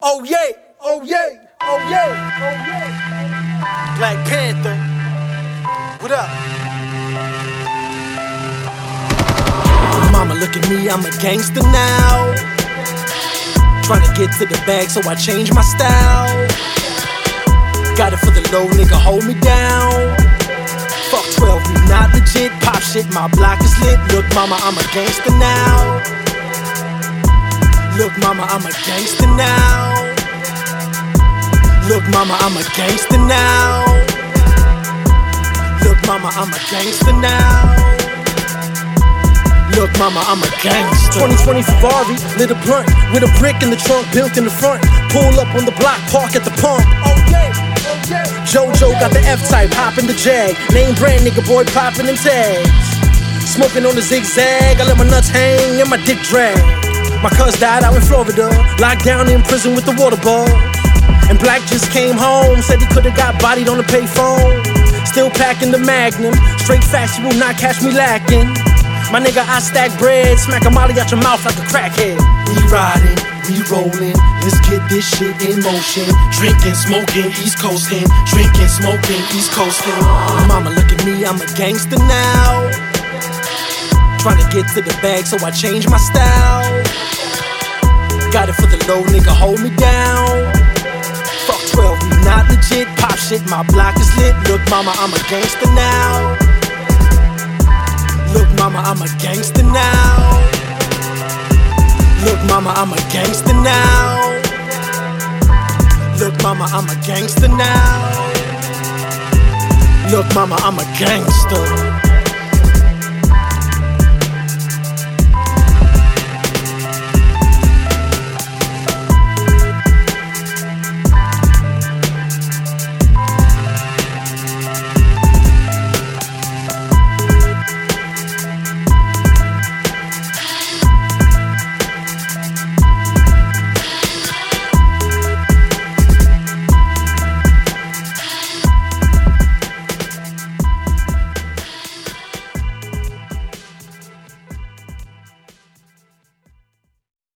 Oh yeah, oh yeah, oh yeah, oh yeah. Black Panther. What up? Mama, look at me, I'm a gangster now. Trying to get to the bag, so I change my style. Got it for the low, nigga, hold me down. Fuck 12, we not legit. Pop shit, my block is lit. Look, mama, I'm a gangster now. Look, mama, I'm a gangster now. Look, mama, I'm a gangster now. Look, mama, I'm a gangster now. Look, mama, I'm a gangster. 2020 Ferrari, lit a blunt with a brick in the trunk, built in the front. Pull up on the block, park at the pump. Oh yeah, oh yeah. JoJo got the F type, hopping the Jag. Name brand nigga boy popping them tags. Smoking on the zigzag, I let my nuts hang and my dick drag. My cuz died out in Florida, locked down in prison with the water bug. And Black just came home, said he could've got bodied on the payphone. Still packing the Magnum, straight fast, you will not catch me lacking. My nigga, I stack bread, smack a molly out your mouth like a crackhead. We riding, we rolling, let's get this shit in motion. Drinking, smoking, East Coasting. Drinking, smoking, East Coasting. Mama, look at me, I'm a gangster now. Get to the bag, so I change my style. Got it for the low, nigga, hold me down. Fuck 12, we not legit. Pop shit, my block is lit. Look, mama, I'm a gangster now. Look, mama, I'm a gangster now. Look, mama, I'm a gangster now. Look, mama, I'm a gangster now. Look, mama, I'm a gangster.